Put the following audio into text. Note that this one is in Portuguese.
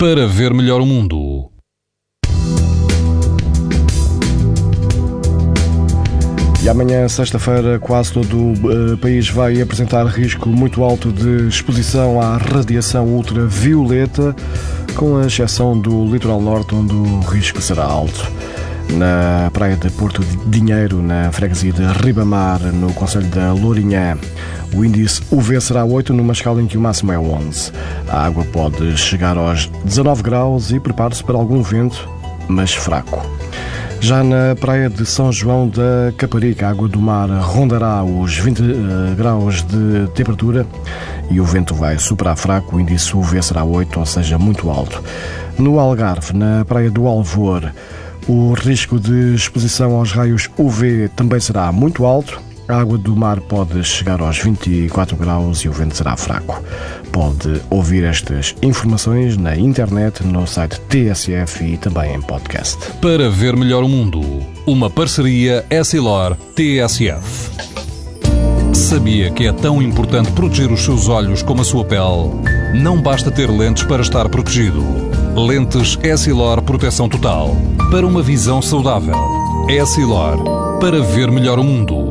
para ver melhor o mundo. E amanhã, sexta-feira, quase todo o uh, país vai apresentar risco muito alto de exposição à radiação ultravioleta, com a exceção do litoral norte, onde o risco será alto. Na praia de Porto de Dinheiro, na freguesia de Ribamar, no Conselho da Lourinhã, o índice UV será 8, numa escala em que o máximo é 11. A água pode chegar aos 19 graus e prepare-se para algum vento, mas fraco. Já na praia de São João da Caparica, a água do mar rondará os 20 uh, eh, graus de temperatura e o vento vai superar fraco, o índice UV será 8, ou seja, muito alto. No Algarve, na praia do Alvor, o risco de exposição aos raios UV também será muito alto. A água do mar pode chegar aos 24 graus e o vento será fraco. Pode ouvir estas informações na internet, no site TSF e também em podcast. Para ver melhor o mundo, uma parceria Essilor-TSF. Sabia que é tão importante proteger os seus olhos como a sua pele? Não basta ter lentes para estar protegido. Lentes Essilor Proteção Total. Para uma visão saudável. Essilor. Para ver melhor o mundo.